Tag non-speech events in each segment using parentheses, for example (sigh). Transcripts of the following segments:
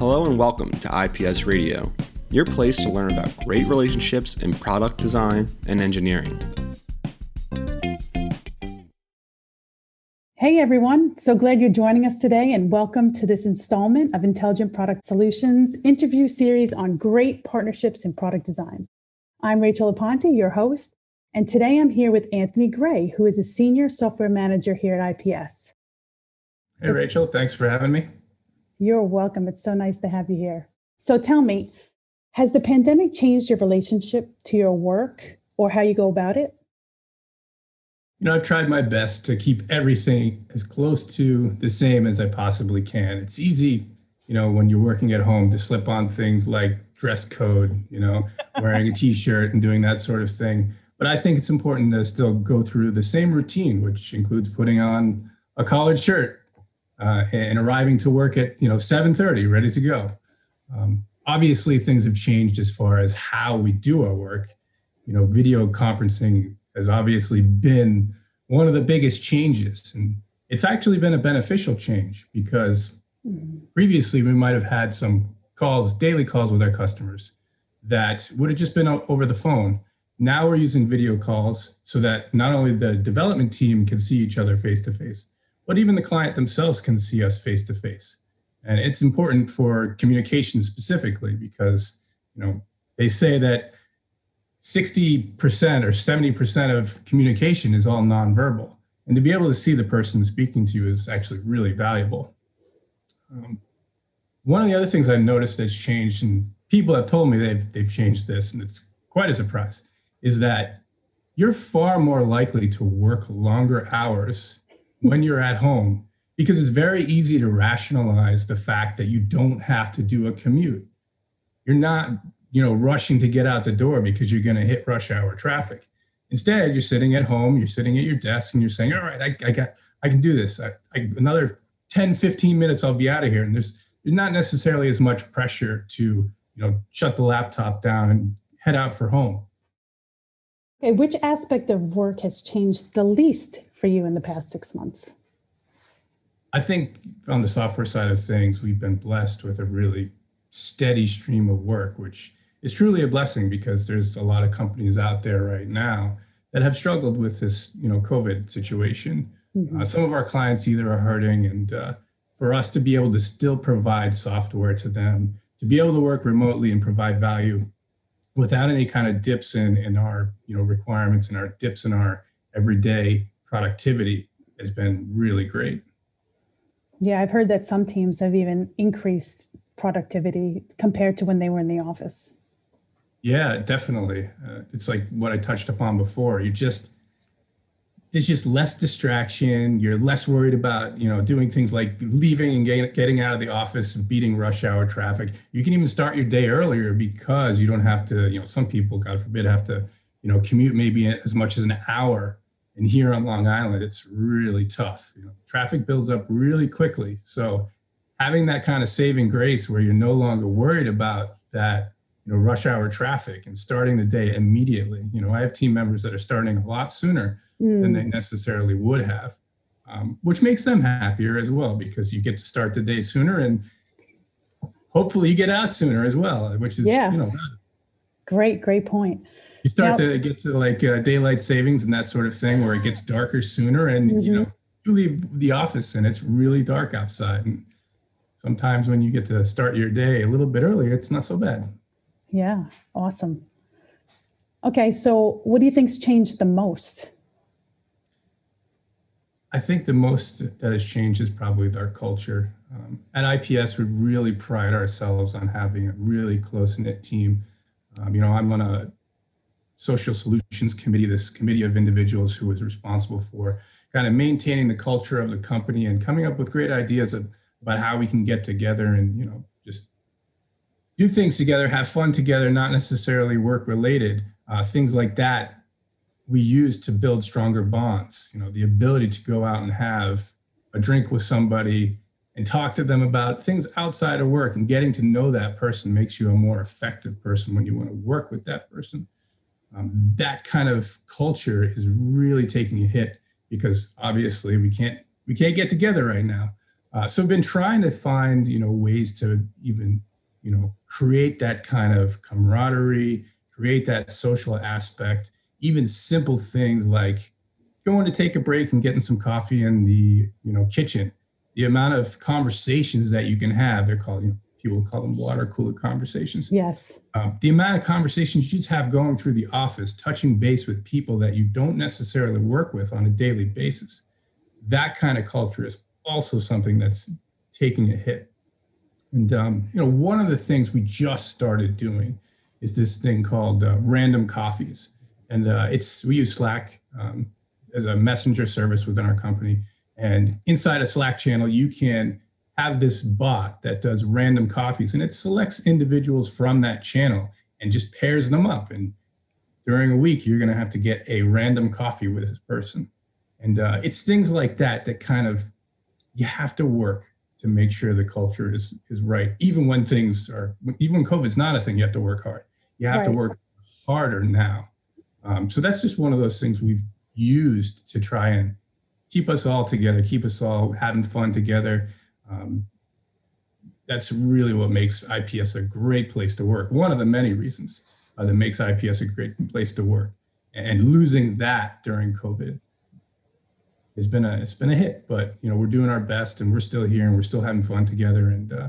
Hello and welcome to IPS Radio, your place to learn about great relationships in product design and engineering. Hey everyone, so glad you're joining us today and welcome to this installment of Intelligent Product Solutions interview series on great partnerships in product design. I'm Rachel Aponte, your host, and today I'm here with Anthony Gray, who is a senior software manager here at IPS. Hey Rachel, thanks for having me. You're welcome. It's so nice to have you here. So tell me, has the pandemic changed your relationship to your work or how you go about it? You know, I've tried my best to keep everything as close to the same as I possibly can. It's easy, you know, when you're working at home to slip on things like dress code, you know, (laughs) wearing a t shirt and doing that sort of thing. But I think it's important to still go through the same routine, which includes putting on a collared shirt uh, and arriving to work at you know 7:30, ready to go. Um, obviously, things have changed as far as how we do our work. You know, video conferencing has obviously been one of the biggest changes, and it's actually been a beneficial change because previously we might have had some calls, daily calls with our customers that would have just been over the phone. Now we're using video calls so that not only the development team can see each other face to face, but even the client themselves can see us face to face. And it's important for communication specifically because, you know, they say that 60% or 70% of communication is all nonverbal. And to be able to see the person speaking to you is actually really valuable. Um, one of the other things I've noticed that's changed, and people have told me they've, they've changed this, and it's quite a surprise, is that you're far more likely to work longer hours when you're at home because it's very easy to rationalize the fact that you don't have to do a commute. You're not, you know, rushing to get out the door because you're going to hit rush hour traffic. Instead, you're sitting at home, you're sitting at your desk and you're saying, all right, I, I got, I can do this. I, I, another 10, 15 minutes, I'll be out of here. And there's, there's not necessarily as much pressure to, you know, shut the laptop down and head out for home. Okay, which aspect of work has changed the least for you in the past six months? I think on the software side of things, we've been blessed with a really steady stream of work, which is truly a blessing because there's a lot of companies out there right now that have struggled with this, you know, COVID situation. Mm-hmm. Uh, some of our clients either are hurting, and uh, for us to be able to still provide software to them, to be able to work remotely and provide value without any kind of dips in in our, you know, requirements and our dips in our everyday productivity has been really great. Yeah, I've heard that some teams have even increased productivity compared to when they were in the office. Yeah, definitely. Uh, it's like what I touched upon before. You just there's just less distraction. You're less worried about you know doing things like leaving and getting, getting out of the office and beating rush hour traffic. You can even start your day earlier because you don't have to. You know, some people, God forbid, have to you know commute maybe as much as an hour and here on Long Island, it's really tough. You know, traffic builds up really quickly. So having that kind of saving grace where you're no longer worried about that, you know, rush hour traffic and starting the day immediately. You know, I have team members that are starting a lot sooner mm. than they necessarily would have, um, which makes them happier as well because you get to start the day sooner and hopefully you get out sooner as well, which is, yeah. you know, great, great point you start to get to like uh, daylight savings and that sort of thing where it gets darker sooner and mm-hmm. you know you leave the office and it's really dark outside. And sometimes when you get to start your day a little bit earlier it's not so bad. Yeah. Awesome. Okay. So what do you think's changed the most? I think the most that has changed is probably our culture. Um, at ips we really pride ourselves on having a really close knit team. Um, you know i'm on a social solutions committee, this committee of individuals who is responsible for kind of maintaining the culture of the company and coming up with great ideas of, about how we can get together and you know just do things together, have fun together, not necessarily work related. Uh, things like that we use to build stronger bonds. You know, the ability to go out and have a drink with somebody and talk to them about things outside of work and getting to know that person makes you a more effective person when you want to work with that person um, that kind of culture is really taking a hit because obviously we can't we can't get together right now Uh, so I've been trying to find, you know, ways to even, you know, create that kind of camaraderie, create that social aspect, even simple things like going to take a break and getting some coffee in the, you know, kitchen. The amount of conversations that you can have, they're called, you know, people call them water cooler conversations. Yes. Um, the amount of conversations you just have going through the office, touching base with people that you don't necessarily work with on a daily basis. That kind of culture is also something that's taking a hit. And um, you know, one of the things we just started doing is this thing called uh, random coffees, and uh, it's we use Slack um, as a messenger service within our company. And inside a Slack channel, you can have this bot that does random coffees, and it selects individuals from that channel and just pairs them up. And during a week, you're going to have to get a random coffee with this person. And uh, it's things like that that kind of you have to work to make sure the culture is is right. Even when things are, even when COVID's not a thing, you have to work hard. You have right. to work harder now. Um, so that's just one of those things we've used to try and keep us all together, keep us all having fun together. Um, that's really what makes IPS a great place to work. One of the many reasons uh, that makes IPS a great place to work. And losing that during COVID has been a it's been a hit. But you know we're doing our best, and we're still here, and we're still having fun together. And uh,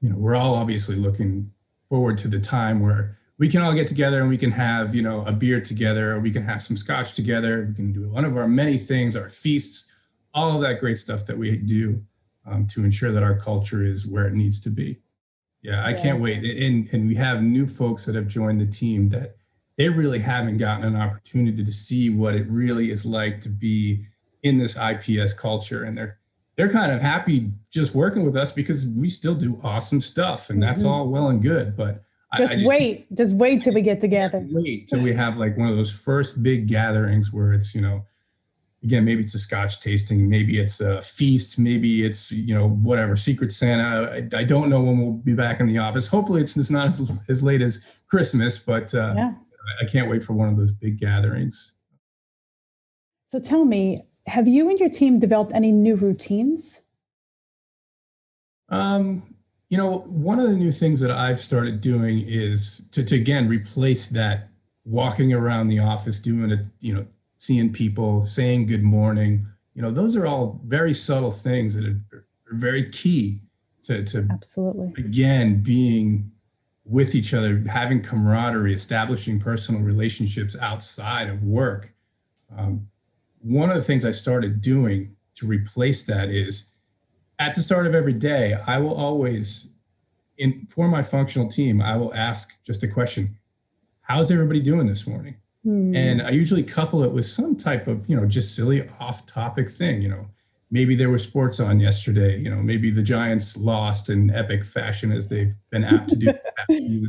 you know we're all obviously looking forward to the time where we can all get together and we can have you know a beer together, or we can have some scotch together. We can do one of our many things, our feasts, all of that great stuff that we do um, to ensure that our culture is where it needs to be. Yeah, I can't wait. And and we have new folks that have joined the team that they really haven't gotten an opportunity to see what it really is like to be in this IPS culture, and they're they're kind of happy just working with us because we still do awesome stuff, and that's mm-hmm. all well and good. But just, I, I just wait, just wait till we get (laughs) together. Wait till we have like one of those first big gatherings where it's you know, again maybe it's a Scotch tasting, maybe it's a feast, maybe it's you know whatever Secret Santa. I, I don't know when we'll be back in the office. Hopefully it's, it's not as, as late as Christmas, but uh, yeah. I can't wait for one of those big gatherings. So tell me, have you and your team developed any new routines? Um, you know, one of the new things that I've started doing is to, to again replace that walking around the office, doing it, you know, seeing people, saying good morning. You know, those are all very subtle things that are, are very key to, to absolutely again being with each other, having camaraderie, establishing personal relationships outside of work. Um, one of the things I started doing to replace that is at the start of every day, I will always, in for my functional team, I will ask just a question: How's everybody doing this morning? Hmm. And I usually couple it with some type of, you know, just silly off-topic thing. You know, maybe there were sports on yesterday. You know, maybe the Giants lost in epic fashion as they've been apt to do. (laughs)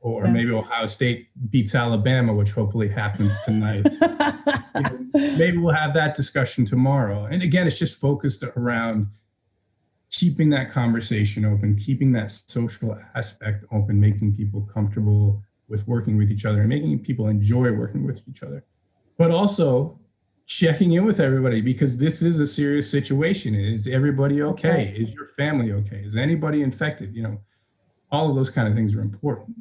or yeah. maybe Ohio State beats Alabama, which hopefully happens tonight. (laughs) you know, maybe we'll have that discussion tomorrow. And again, it's just focused around keeping that conversation open, keeping that social aspect open, making people comfortable with working with each other and making people enjoy working with each other. But also checking in with everybody because this is a serious situation. Is everybody okay? Is your family okay? Is anybody infected? You know, all of those kind of things are important.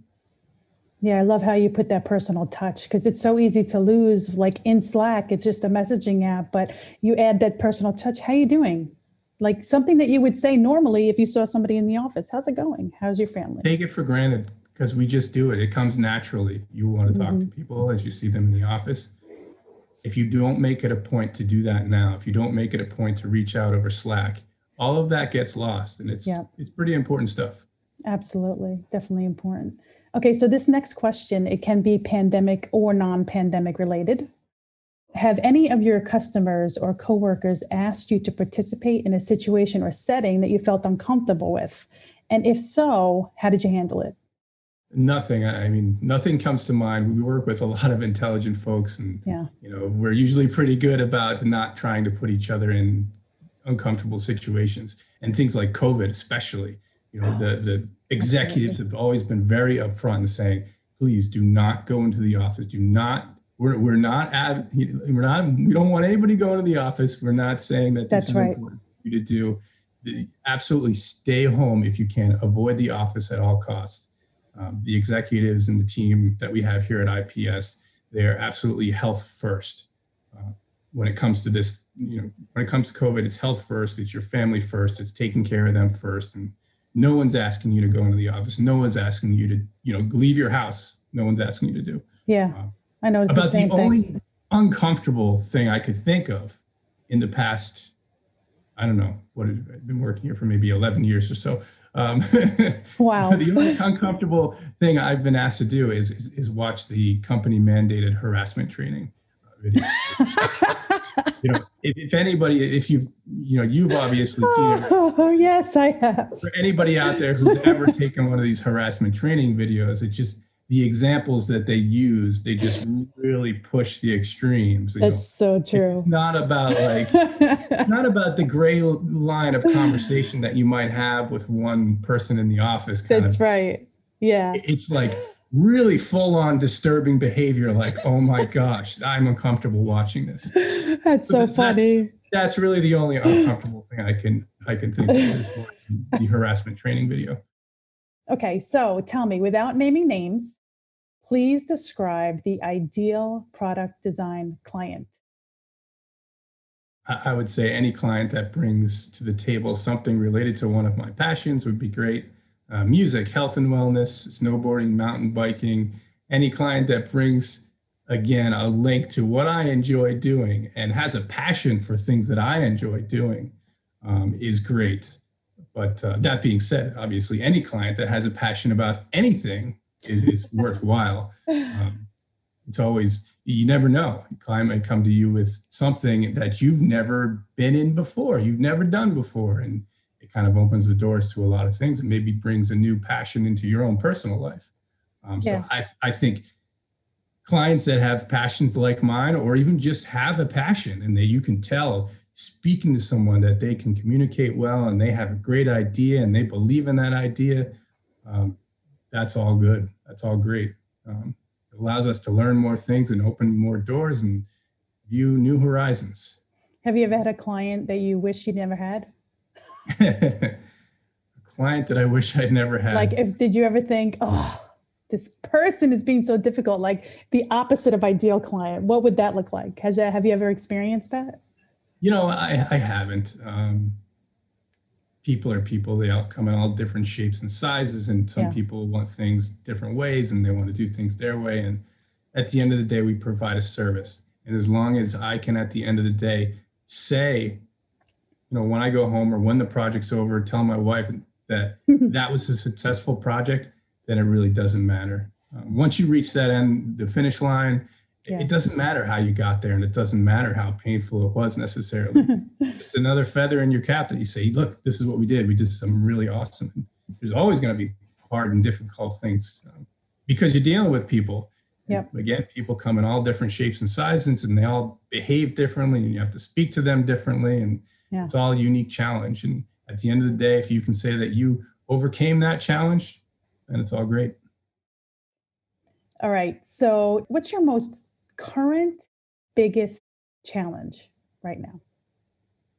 Yeah, I love how you put that personal touch because it's so easy to lose. Like in Slack, it's just a messaging app, but you add that personal touch. How are you doing? Like something that you would say normally if you saw somebody in the office. How's it going? How's your family? Take it for granted because we just do it. It comes naturally. You want to talk mm-hmm. to people as you see them in the office. If you don't make it a point to do that now, if you don't make it a point to reach out over Slack, all of that gets lost, and it's yep. it's pretty important stuff. Absolutely, definitely important. Okay, so this next question, it can be pandemic or non-pandemic related. Have any of your customers or coworkers asked you to participate in a situation or setting that you felt uncomfortable with? And if so, how did you handle it? Nothing. I mean, nothing comes to mind. We work with a lot of intelligent folks, and yeah. you know, we're usually pretty good about not trying to put each other in uncomfortable situations. And things like COVID, especially, you know, the the executives have always been very upfront in saying, please do not go into the office. Do not. We're, we're not at, we're not we don't want anybody going to the office. We're not saying that this That's is right. important for you to do. absolutely stay home if you can. Avoid the office at all costs. Um, the executives and the team that we have here at IPS, they're absolutely health first. Uh, when it comes to this, you know, when it comes to COVID, it's health first. It's your family first. It's taking care of them first. And no one's asking you to go into the office. No one's asking you to, you know, leave your house. No one's asking you to do. Yeah, uh, I know. About the, the only uncomfortable thing I could think of in the past, I don't know, what I've been working here for maybe 11 years or so. Um, (laughs) wow. (laughs) the only uncomfortable thing I've been asked to do is, is, is watch the company mandated harassment training video. (laughs) you know, if, if, anybody, if you've, you know, you've obviously seen it. Oh, yes, I have. For anybody out there who's ever taken one of these harassment training videos, it just, the examples that they use, they just really push the extremes. That's know. so true. It's not about like, not about the gray line of conversation that you might have with one person in the office. That's of, right. Yeah. It's like really full on disturbing behavior. Like, oh my (laughs) gosh, I'm uncomfortable watching this. That's so that's, funny. That's, that's, really the only uncomfortable thing I can I can think of is the harassment training video. Okay, so tell me, without naming names, please describe the ideal product design client. I would say any client that brings to the table something related to one of my passions would be great. Uh, music, health and wellness, snowboarding, mountain biking, any client that brings, again, a link to what I enjoy doing and has a passion for things that I enjoy doing um, is great. But uh, that being said, obviously, any client that has a passion about anything is, is (laughs) worthwhile. (sighs) Um, it's always, you never know. A client might come to you with something that you've never been in before, you've never done before. And it kind of opens the doors to a lot of things and maybe brings a new passion into your own personal life. Um, yeah. So I, I think clients that have passions like mine, or even just have a passion and that you can tell speaking to someone that they can communicate well and they have a great idea and they believe in that idea, um, that's all good. That's all great. Um, it allows us to learn more things and open more doors and view new horizons. Have you ever had a client that you wish you'd never had? (laughs) a client that I wish I'd never had. Like, if did you ever think, oh, this person is being so difficult, like the opposite of ideal client? What would that look like? Has that have you ever experienced that? You know, I, I haven't. Um, people are people. They all come in all different shapes and sizes, and some yeah. people want things different ways, and they want to do things their way. And at the end of the day, we provide a service. And as long as I can, at the end of the day, say you know, when I go home or when the project's over, tell my wife that (laughs) that was a successful project, then it really doesn't matter. Um, once you reach that end, the finish line, yeah. it doesn't matter how you got there and it doesn't matter how painful it was necessarily. (laughs) Just another feather in your cap that you say, look, this is what we did. We did some really awesome. There's always going to be hard and difficult things um, because you're dealing with people. Yep. Again, people come in all different shapes and sizes and they all behave differently and you have to speak to them differently. And yeah. It's all a unique challenge. And at the end of the day, if you can say that you overcame that challenge, then it's all great. All right. So, what's your most current biggest challenge right now?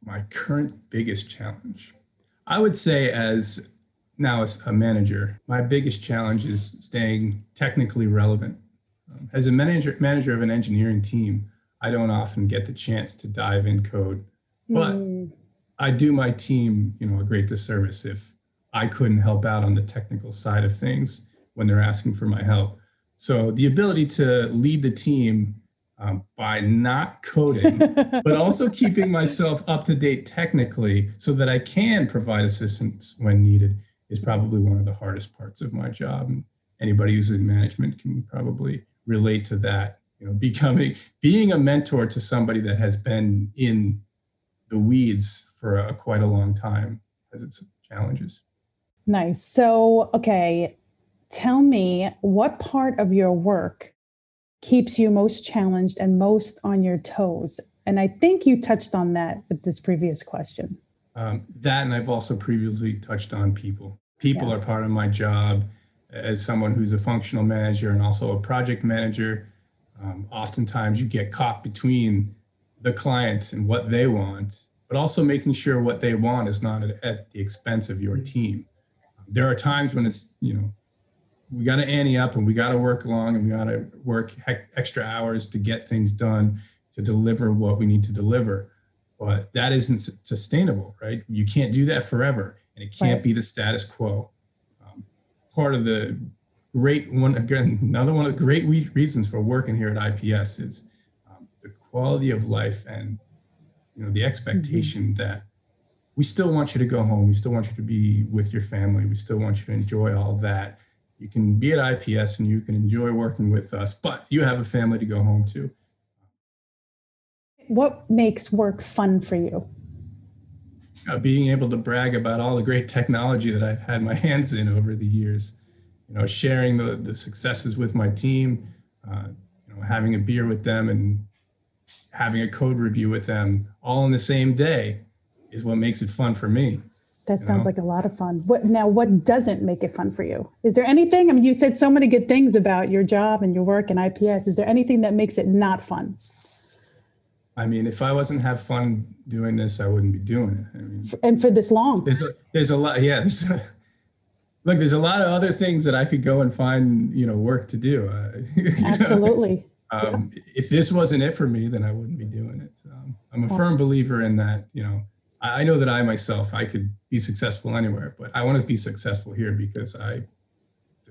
My current biggest challenge. I would say, as now as a manager, my biggest challenge is staying technically relevant. Um, as a manager, manager of an engineering team, I don't often get the chance to dive in code but mm. I do my team, you know, a great disservice if I couldn't help out on the technical side of things when they're asking for my help. So the ability to lead the team um, by not coding, (laughs) but also keeping myself up to date technically so that I can provide assistance when needed is probably one of the hardest parts of my job. And anybody who's in management can probably relate to that. You know, becoming being a mentor to somebody that has been in the weeds for a, quite a long time has its challenges. Nice. So, okay, tell me what part of your work keeps you most challenged and most on your toes? And I think you touched on that with this previous question. Um, that, and I've also previously touched on people. People yeah. are part of my job as someone who's a functional manager and also a project manager. Um, oftentimes, you get caught between the client and what they want but also making sure what they want is not at, at the expense of your team. There are times when it's, you know, we got to ante up and we got to work long and we got to work extra hours to get things done to deliver what we need to deliver. But that isn't sustainable, right? You can't do that forever and it can't right. be the status quo. Um, part of the great one, again, another one of the great reasons for working here at IPS is um, the quality of life and you know the expectation mm-hmm. that we still want you to go home we still want you to be with your family we still want you to enjoy all that you can be at ips and you can enjoy working with us but you have a family to go home to. What makes work fun for you? Uh, being able to brag about all the great technology that i've had my (laughs) hands in over the years. You know sharing the, the successes with my team uh, you know having a beer with them and having a code review with them all in the same day is what makes it fun for me. That sounds know? like a lot of fun. What now? What doesn't make it fun for you? Is there anything? I mean, you said so many good things about your job and your work and IPS. Is there anything that makes it not fun? I mean, if I wasn't have fun doing this, I wouldn't be doing it. I mean, and for this long, there's a, there's a lot. Yeah, there's a, look. There's a lot of other things that I could go and find, you know, work to do. Uh, (laughs) Absolutely (laughs) um, yeah. if this wasn't it for me, then I wouldn't be doing it. Um, I'm a firm believer in that. You know, I, know that I myself I could be successful anywhere, but I want to be successful here because I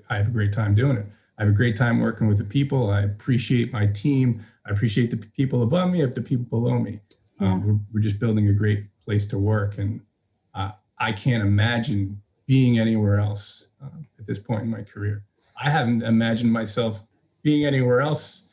I have a great time doing it. I have a great time working with the people. I appreciate my team. I appreciate the people above me, and the people below me. Um, yeah. Um, we're, we're, just building a great place to work, and uh, I can't imagine being anywhere else uh, at this point in my career. I haven't imagined myself being anywhere else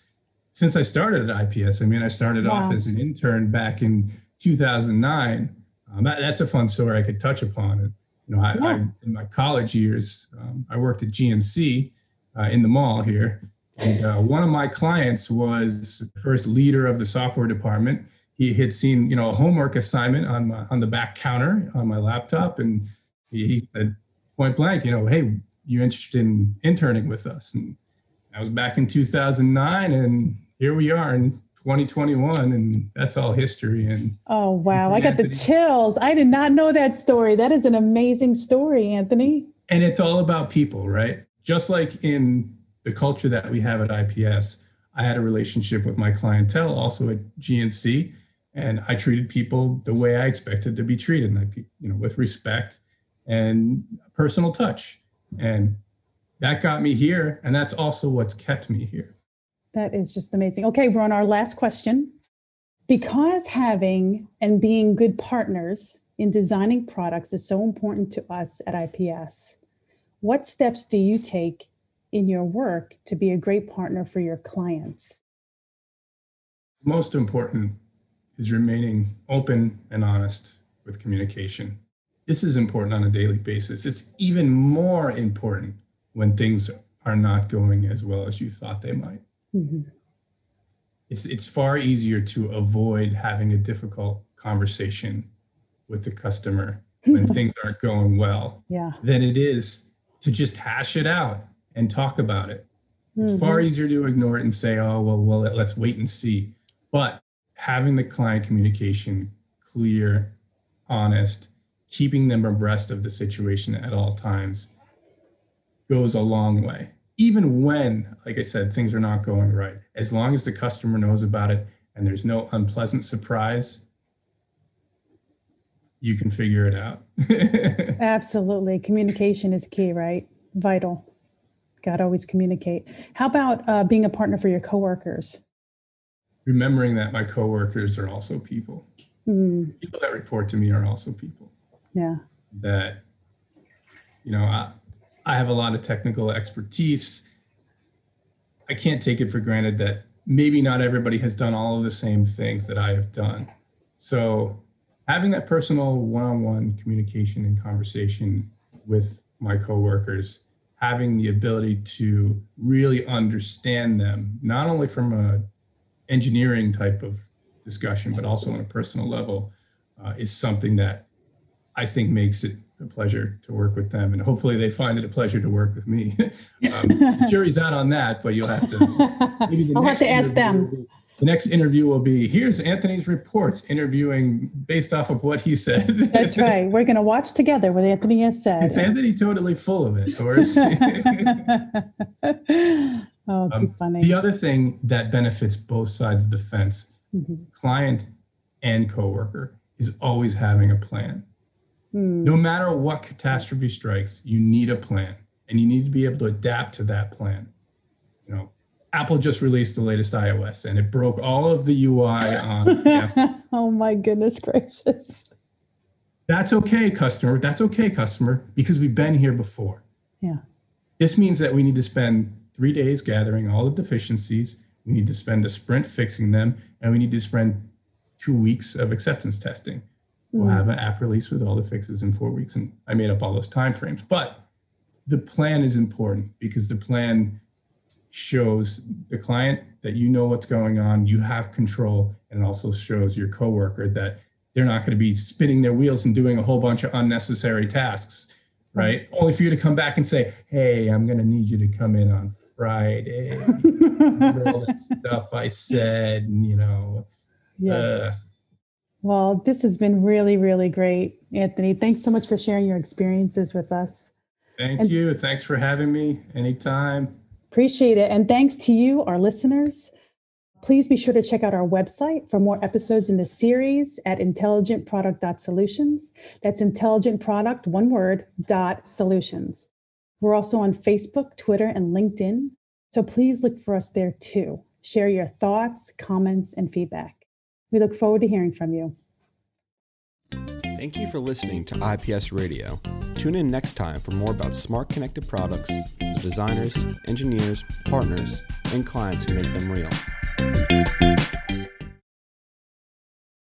since I started at IPS. I mean, I started wow. off as an intern back in 2009. Um, that, that's a fun story I could touch upon. You know, I, yeah. I in my college years, um, I worked at GNC uh, in the mall here, and uh, one of my clients was the first leader of the software department. He had seen, you know, a homework assignment on my on the back counter on my laptop, and he, he said point blank, you know, hey, you interested in interning with us? And that was back in 2009 and here we are in 2021 and that's all history and oh wow. I got the chills. I did not know that story. That is an amazing story anthony. And it's all about people right? Just like in the culture that we have at ips i had a relationship with my clientele also at gnc and i treated people the way i expected to be treated like you know with respect and personal touch. And that got me here. And that's also what's kept me here. That is just amazing. Okay, we're on our last question. Because having and being good partners in designing products is so important to us at IPS, what steps do you take in your work to be a great partner for your clients? Most important is remaining open and honest with communication. This is important on a daily basis. It's even more important when things are not going as well as you thought they might. Mm-hmm. It's it's far easier to avoid having a difficult conversation with the customer when (laughs) things aren't going well yeah. than it is to just hash it out and talk about it. It's mm-hmm. far easier to ignore it and say, "Oh, well, well, let's wait and see." But having the client communication clear, honest, keeping them abreast of the situation at all times goes a long way. Even when, like I said, things are not going right, as long as the customer knows about it and there's no unpleasant surprise, you can figure it out. (laughs) Absolutely. Communication is key, right? Vital. Got to always communicate. How about uh, being a partner for your coworkers? Remembering that my coworkers are also people. Mm. People that report to me are also people. Yeah. That, you know, I, I have a lot of technical expertise. I can't take it for granted that maybe not everybody has done all of the same things that I have done. So, having that personal one on one communication and conversation with my coworkers, having the ability to really understand them, not only from a engineering type of discussion, but also on a personal level, uh, is something that I think makes it a pleasure to work with them, and hopefully they find it a pleasure to work with me. (laughs) um, (laughs) jury's out on that, but you'll have to. (laughs) Maybe I'll have to ask them. The next interview will be here's Anthony's reports, interviewing based off of what he said. That's right. We're going to watch together what Anthony has said. Is Anthony totally full of it, or is? oh, too um, funny. The other thing that benefits both sides of the fence, mm-hmm. client and coworker, is always having a plan. Mm. No matter what catastrophe strikes, you need a plan, and you need to be able to adapt to that plan. You know, Apple just released the latest iOS and it broke all of the UI on. (laughs) oh my goodness gracious. That's okay, customer. That's okay, customer, because we've been here before. Yeah. This means that we need to spend three days gathering all the deficiencies. We need to spend a sprint fixing them, and we need to spend two weeks of acceptance testing. We'll mm. have an app release with all the fixes in four weeks. And I made up all those time frames. But the plan is important because the plan shows the client that you know what's going on, you have control, and it also shows your coworker that they're not going to be spinning their wheels and doing a whole bunch of unnecessary tasks, right? Mm-hmm. Only for you to come back and say, "Hey, I'm going to need you to come in on Friday." (laughs) all that stuff I said, and, you know. Yeah. Uh, well, this has been really, really great, Anthony. Thanks so much for sharing your experiences with us. Thank and- you. Thanks for having me anytime. Appreciate it. And thanks to you, our listeners. Please be sure to check out our website for more episodes in this series at intelligentproduct.solutions. That's intelligent product, one word, dot solutions. We're also on Facebook, Twitter, and LinkedIn. So please look for us there too. Share your thoughts, comments, and feedback. We look forward to hearing from you. Thank you for listening to IPS Radio. Tune in next time for more about smart connected products, the designers, engineers, partners, and clients who make them real.